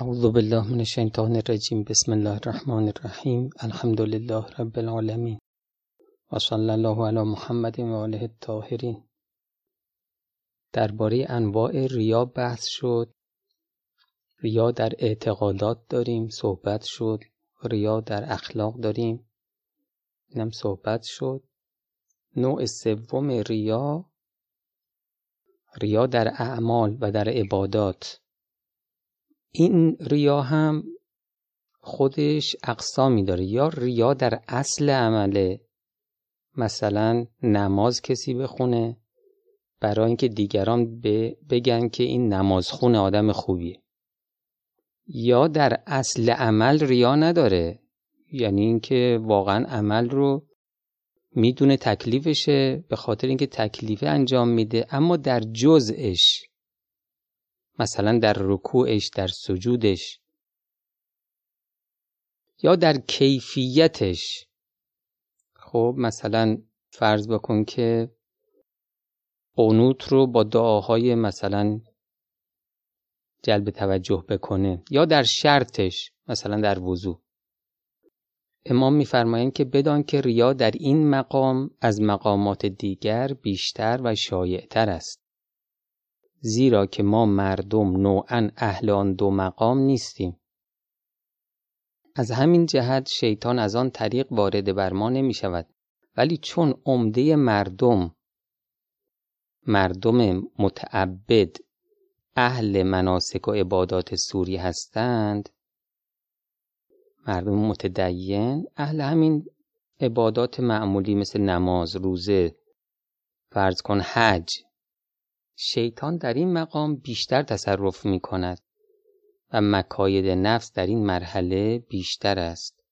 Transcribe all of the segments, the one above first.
اعوذ بالله من الشیطان الرجیم بسم الله الرحمن الرحیم الحمد لله رب العالمین و صلی الله علی محمد و آله الطاهرین. درباره انواع ریا بحث شد. ریا در اعتقادات داریم صحبت شد. ریا در اخلاق داریم. اینم صحبت شد. نوع سوم ریا ریا در اعمال و در عبادات. این ریا هم خودش اقسامی داره یا ریا در اصل عمله مثلا نماز کسی بخونه برای اینکه دیگران بگن که این نماز خونه آدم خوبیه. یا در اصل عمل ریا نداره. یعنی اینکه واقعا عمل رو می‌دونه تکلیفشه به خاطر اینکه تکلیفه انجام میده اما در جزءش مثلا در رکوعش در سجودش یا در کیفیتش. خب مثلا فرض بکن که قنوت رو با دعاهای مثلا جلب توجه بکنه یا در شرطش مثلا در وضوع امام میفرمایند که بدان که ریا در این مقام از مقامات دیگر بیشتر و شایعتر است. زیرا که ما مردم نوعا اهل آن دو مقام نیستیم. از همین جهت شیطان از آن طریق وارد بر ما نمی شود. ولی چون عمده مردم مردم متعبد اهل مناسک و عبادات سوری هستند مردم متدین اهل همین عبادات معمولی مثل نماز روزه فرض کن حج شیطان در این مقام بیشتر تصرف می کند و مکاید نفس در این مرحله بیشتر است.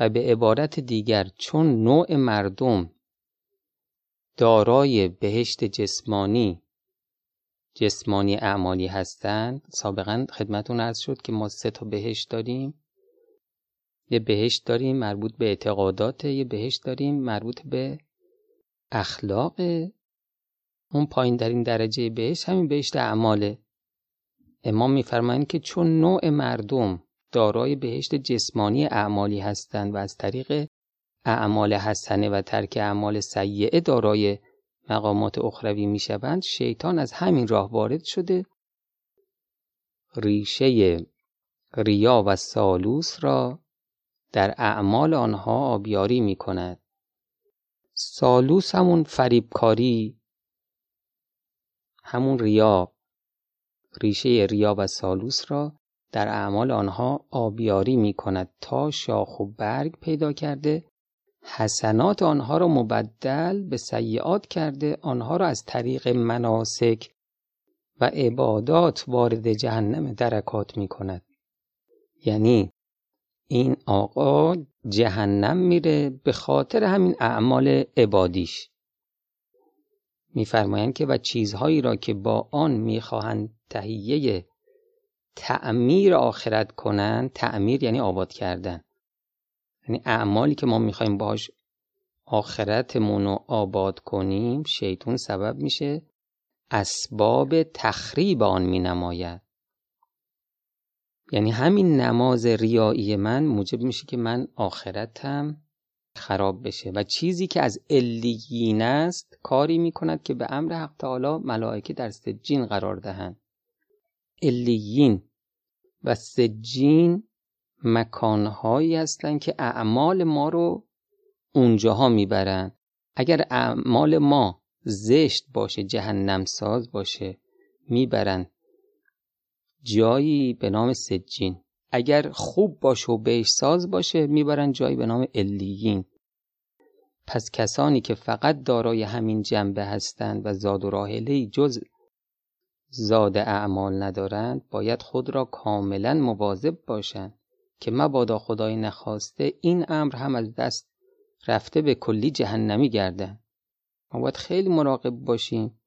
و به عبارت دیگر چون نوع مردم دارای بهشت جسمانی جسمانی اعمالی هستند سابقا خدمتون عرض شد که ما سه تا بهشت داریم. یه بهشت داریم مربوط به اعتقادات یه بهشت داریم مربوط به اخلاق اون پایین در این درجه بهشت همین بهشت اعماله امام میفرمایند که چون نوع مردم دارای بهشت جسمانی اعمالی هستند و از طریق اعمال حسنه و ترک اعمال سیعه دارای مقامات اخروی می‌شوند شیطان از همین راه وارد شده ریشه ریا و سالوس را در اعمال آنها آبیاری می کند. سالوس همون فریبکاری همون ریا ریشه ریا و سالوس را در اعمال آنها آبیاری می کند تا شاخ و برگ پیدا کرده. حسنات آنها را مبدل به سیعات کرده. آنها را از طریق مناسک و عبادات وارد جهنم درکات می کند یعنی این آقا جهنم میره به خاطر همین اعمال عبادیش. میفرمایند که و چیزهایی را که با آن می‌خواهند تهیه تعمیر آخرت کنند تعمیر یعنی آباد کردن. یعنی اعمالی که ما می‌خوایم باش آخرتمون رو آباد کنیم شیطون سبب میشه اسباب تخریب آن مینماید. یعنی همین نماز ریایی من موجب میشه که من آخرتم خراب بشه. و چیزی که از علیین است کاری می‌کند که به امر حق تعالی ملائکه در سجین قرار دهند. علیین و سجین مکانهایی هستند که اعمال ما رو اونجاها می‌برن اگر اعمال ما زشت باشه جهنم ساز باشه می‌برن جایی به نام سجین. اگر خوب باشه و بهش ساز باشه می‌برن جایی به نام الیین پس کسانی که فقط دارای همین جنبه هستند و زاد و راهله جز زاد اعمال ندارند باید خود را کاملا مواظب باشند که مبادا خدای نخواسته این امر هم از دست رفته به کلی جهنمی گرده ما باید خیلی مراقب باشیم.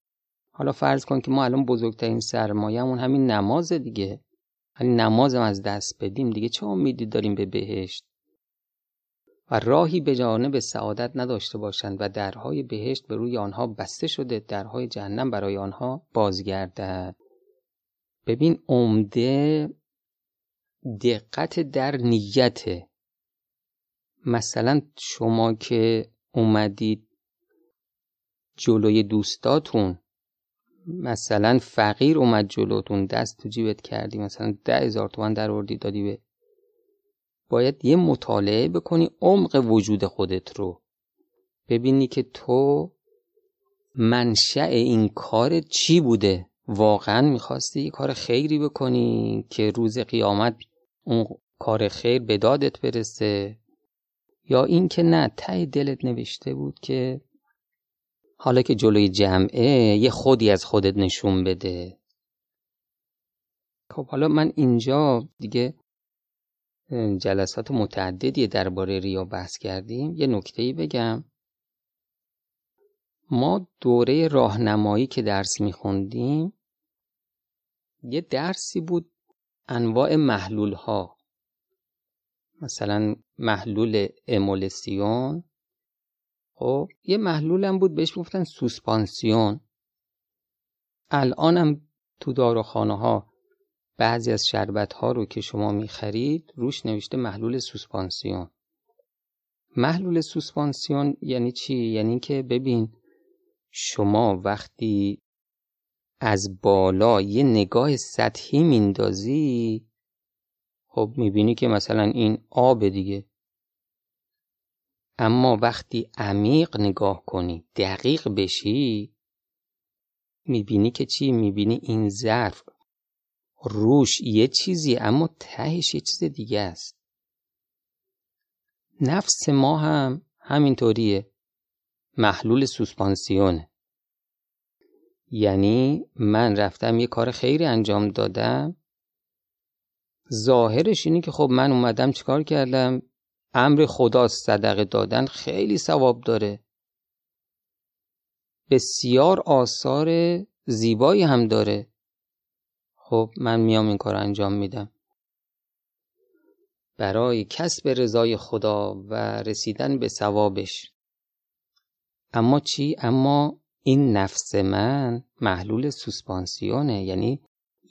حالا فرض کن که ما الان بزرگترین سرمایهمون همین نماز دیگه. نمازم از دست بدیم دیگه چه امیدی داریم به بهشت؟ و راهی به جانب سعادت نداشته باشند و درهای بهشت به روی آنها بسته شده درهای جهنم برای آنها بازگردد. ببین عمده دقت در نیته. مثلا شما که اومدید جلوی دوستاتون مثلا فقیر اومد جلوتون دست تو جیبت کردی مثلا ده هزار تومن در وردی دادی به باید یه مطالعه بکنی عمق وجود خودت رو. ببینی که تو منشأ این کار چی بوده. واقعا می‌خواستی یه کار خیری بکنی که روز قیامت اون کار خیر به دادت برسه. یا اینکه نه ته دلت نوشته بود که حالا که جلوی جمعه یه خودی از خودت نشون بده. خب حالا من اینجا دیگه جلسات متعددی درباره ریا بحث کردیم. یه نکته بگم. ما دوره راهنمایی که درس میخوندیم یه درسی بود انواع محلول ها مثلا محلول امولسیون خب یه محلول هم بود بهش گفتن سوسپانسیون الانم تو داروخانه ها بعضی از شربت ها رو که شما می‌خرید روش نوشته محلول سوسپانسیون محلول سوسپانسیون یعنی چی؟ یعنی که ببین شما وقتی از بالا یه نگاه سطحی میندازی خب می‌بینی که مثلا این آب دیگه اما وقتی عمیق نگاه کنی دقیق بشی می‌بینی که چی؟ می‌بینی این ظرف روش یه چیزی اما تهش یه چیز دیگه است. نفس ما هم همینطوریه. محلول سوسپانسیونه. یعنی من رفتم یه کار خیری انجام دادم. ظاهرش اینه که خب من اومدم چیکار کردم؟ امر خدا صدقه دادن خیلی ثواب داره. بسیار آثار زیبایی هم داره. خب من میام این کار انجام میدم. برای کسب رضای خدا و رسیدن به ثوابش. اما چی؟ اما این نفس من محلول سوسپانسیونه. یعنی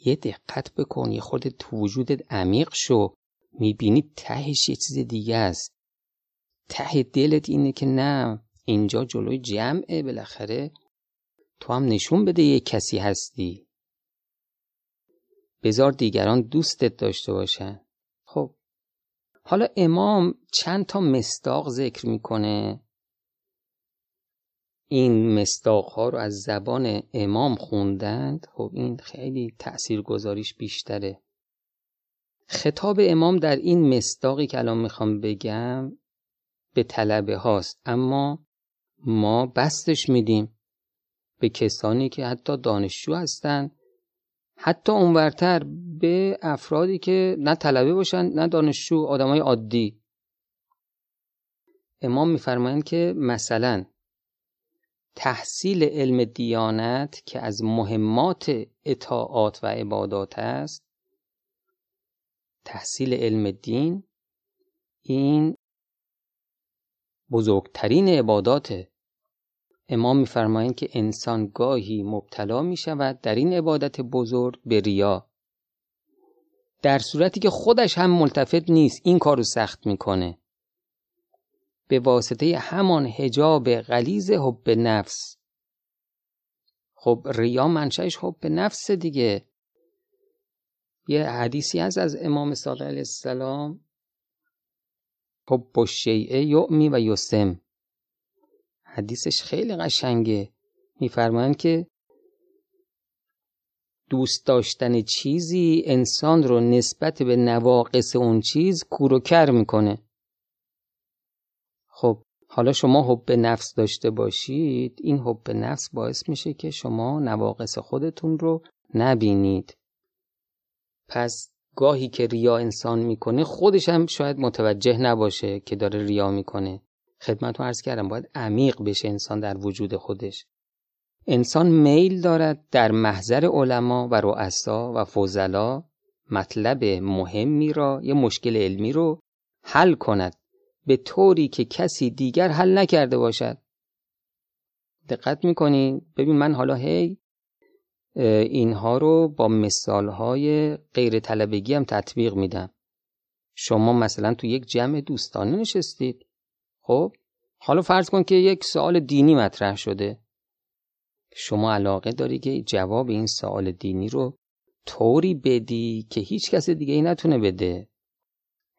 یه دقت بکن یه خورده تو وجودت عمیق شو. می‌بینی تهش یه چیز دیگه است. ته دلت اینه که نه اینجا جلوی جمعه بالاخره. تو هم نشون بده یه کسی هستی. بذار دیگران دوستت داشته باشن. خب. حالا امام چند تا مستاق ذکر می‌کنه؟ این مستاق ها رو از زبان امام خوندند. خب این خیلی تأثیر گذاریش بیشتره. خطاب امام در این مستاقی که الان می‌خوام بگم به طلبه هاست. اما ما بستش میدیم به کسانی که حتی دانشجو هستن حتی اونورتر به افرادی که نه طلبه باشن نه دانشجو آدمای عادی. امام میفرمایند که مثلا تحصیل علم دیانت که از مهمات اطاعات و عبادات است تحصیل علم دین این بزرگترین عبادات. امام میفرمایند که انسان گاهی مبتلا می شود در این عبادت بزرگ به ریا. در صورتی که خودش هم ملتفت نیست این کارو سخت می‌کنه. به واسطه همان هجاب غلیز حب نفس. خب ریا منشأش حب نفس دیگه. یه حدیثی هست از امام صادق علیه السلام. حب الشیء یعمی و یسم. حدیثش خیلی قشنگه. میفرمایند که دوست داشتن چیزی انسان رو نسبت به نواقص اون چیز کور می‌کنه. خب حالا شما حب نفس داشته باشید. این حب نفس باعث میشه که شما نواقص خودتون رو نبینید. پس گاهی که ریا انسان می‌کنه خودش هم شاید متوجه نباشه که داره ریا می‌کنه. خدمتتون عرض کردم باید عمیق بشه انسان در وجود خودش. انسان میل دارد در محضر علما و رؤسا و فضلا مطلب مهمی را یه مشکل علمی رو حل کند. به طوری که کسی دیگر حل نکرده باشد. دقت می‌کنین. ببین من حالا هی اینها رو با مثالهای غیر طلبگی هم تطبیق میدم. شما مثلا تو یک جمع دوستانه نشستید. خب حالا فرض کن که یک سوال دینی مطرح شده. شما علاقه داری که جواب این سوال دینی رو طوری بدی که هیچ کس دیگه ای نتونه بده؟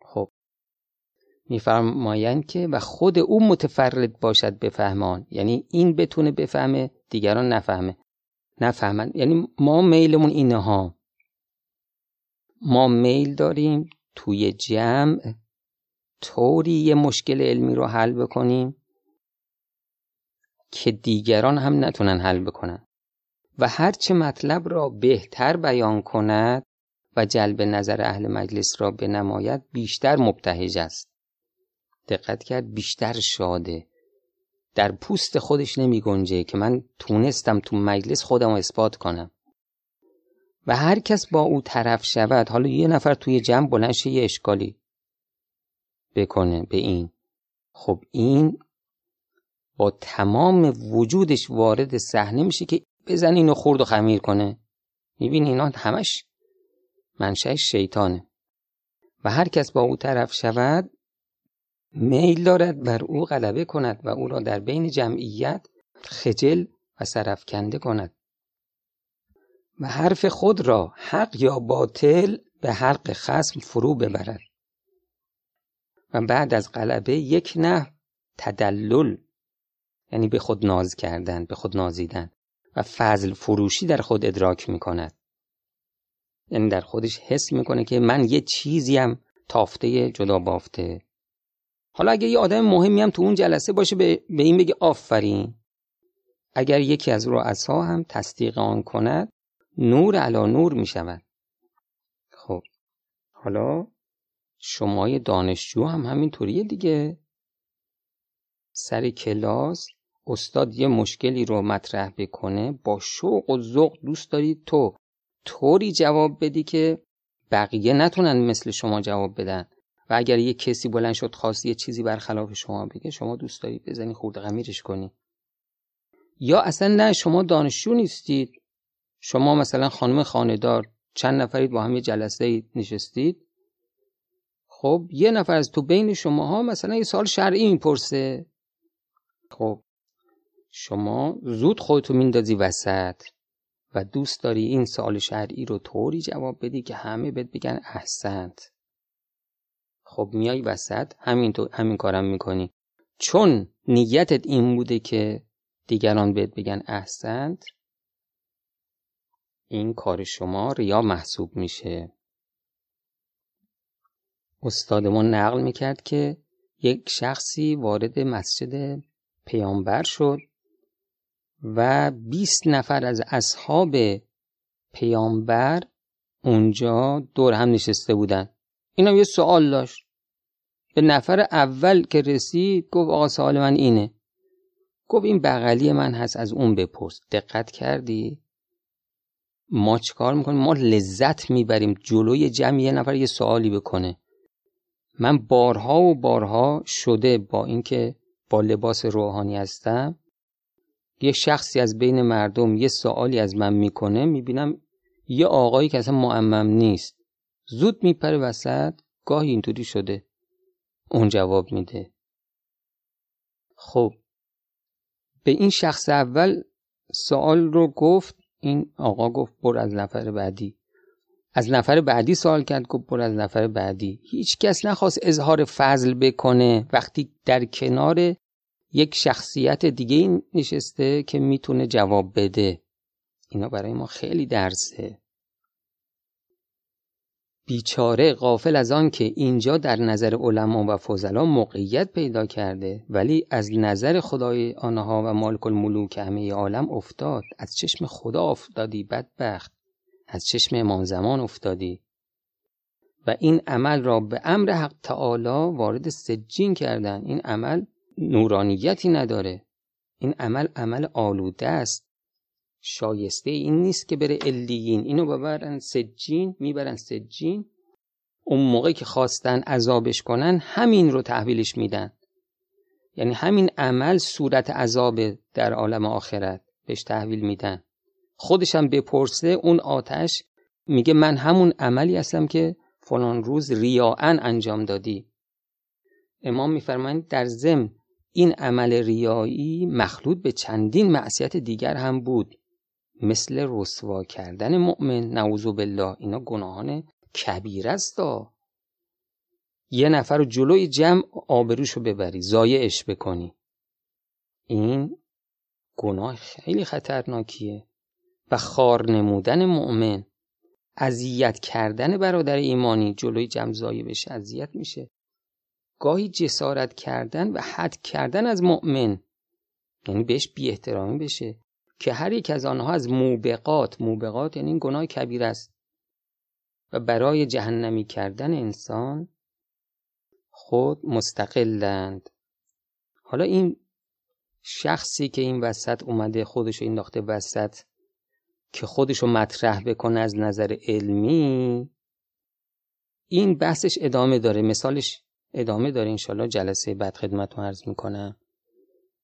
خب میفرمایند که و خود او متفرد باشد بفهمان. یعنی این بتونه بفهمه دیگران نفهمه. نفهمن. یعنی ما میلمون اینه ها ما میل داریم توی جمع طوری یه مشکل علمی رو حل بکنیم که دیگران هم نتونن حل بکنن. و هرچه مطلب را بهتر بیان کند و جلب نظر اهل مجلس را بنماید بیشتر مبتهج است. دقت کرد بیشتر شاده. در پوست خودش نمی گنجه که من تونستم تو مجلس خودم رو اثبات کنم. و هر کس با او طرف شود حالا یه نفر توی جمع بلنش یه اشکالی بکنه به این. خب این با تمام وجودش وارد صحنه میشه که بزن اینو خورد و خمیر کنه. می‌بینی اینا همش منشه شیطانه. و هر کس با او طرف شود میل دارد بر او غلبه کند و او را در بین جمعیت خجل و سرفکنده کند. و حرف خود را حق یا باطل به حق خسم فرو ببرد. و بعد از غلبه یک نه تدلل یعنی به خود ناز کردن به خود نازیدن و فضل فروشی در خود ادراک می کند. یعنی در خودش حس می‌کنه که من یه چیزیم تافته جدا بافته. حالا اگه یه آدم مهمی هم تو اون جلسه باشه به, به این بگه آفرین. اگر یکی از رؤسا هم تصدیق آن کند نور علا نور می شود. خب حالا شمای دانشجو هم همینطوریه دیگه. سر کلاس استاد یه مشکلی رو مطرح بکنه با شوق و ذوق دوست داری تو طوری جواب بدی که بقیه نتونن مثل شما جواب بدن. و اگر یه کسی بلند شد خواست یه چیزی برخلاف شما بگه شما دوست داری بزنی خورد غمیرش کنی. یا اصلا نه شما دانشجو نیستید. شما مثلا خانم خاندار چند نفرید با هم یه جلسه نشستید. خب یه نفر از تو بین شماها مثلا یه سال شرعی می‌پرسه. خب شما زود خودتو میندازی وسط و دوست داری این سال شرعی رو طوری جواب بدی که همه بهت بگن احسنت. خب میای وسط همین تو همین کارم می‌کنی. چون نیتت این بوده که دیگران بهت بگن احسنت این کار شما ریا محسوب میشه. استادمون نقل می‌کرد که یک شخصی وارد مسجد پیامبر شد و 20 نفر از اصحاب پیامبر اونجا دور هم نشسته بودن. اینم یه سوال داشت. به نفر اول که رسید گفت آقا سوال من اینه. گفت این بغلی من هست از اون بپرس. دقت کردی؟ ما چیکار می‌کنیم؟ ما لذت می‌بریم جلوی جمع یه نفر یه سوالی بکنه. من بارها و بارها شده با اینکه با لباس روحانی هستم. یه شخصی از بین مردم یه سوالی از من می‌کنه می‌بینم یه آقایی که اصلا معمم نیست. زود میپره وسط گاهی اینطوری شده. اون جواب میده. خب به این شخص اول سوال رو گفت این آقا گفت بر از نفر بعدی. از نفر بعدی سوال کرد گفت بر از نفر بعدی. هیچ کس نخواست اظهار فضل بکنه. وقتی در کنار یک شخصیت دیگه نشسته که می‌تونه جواب بده. اینا برای ما خیلی درسه. بیچاره غافل از آن که اینجا در نظر علما و فضلا موقعیت پیدا کرده ولی از نظر خدای آنها و مالک الملوک همه عالم افتاد. از چشم خدا افتادی بدبخت. از چشم امام زمان افتادی. و این عمل را به امر حق تعالی وارد سجین کردن. این عمل نورانیتی نداره. این عمل عمل آلوده است. شایسته این نیست که بره الیین اینو ببرن سجین می‌برن سجین. اون موقع که خواستن عذابش کنن همین رو تحویلش میدن. یعنی همین عمل صورت عذاب در عالم آخرت بهش تحویل میدن. خودش هم بپرسه اون آتش میگه من همون عملی هستم که فلان روز ریاعن انجام دادی. امام میفرمایند در ضمن این عمل ریایی مخلوط به چندین معصیت دیگر هم بود. مثل رسوا کردن مؤمن نعوذ بالله اینا گناهان کبیر است یه نفر رو جلوی جمع آبروشو ببری زایعش بکنی. این گناه خیلی خطرناکیه. و خار نمودن مؤمن اذیت کردن برادر ایمانی جلوی جمع زایه بشه اذیت میشه. گاهی جسارت کردن و حد کردن از مؤمن یعنی بهش بی احترامی بشه. که هر یک از آنها از موبقات موبقات یعنی این گناه کبیر است. و برای جهنمی کردن انسان خود مستقلند. حالا این شخصی که این وسط اومده خودشو انداخته وسط که خودشو مطرح بکنه از نظر علمی این بحثش ادامه داره. مثالش ادامه داره انشالله جلسه بعد خدمت رو عرض می‌کنم.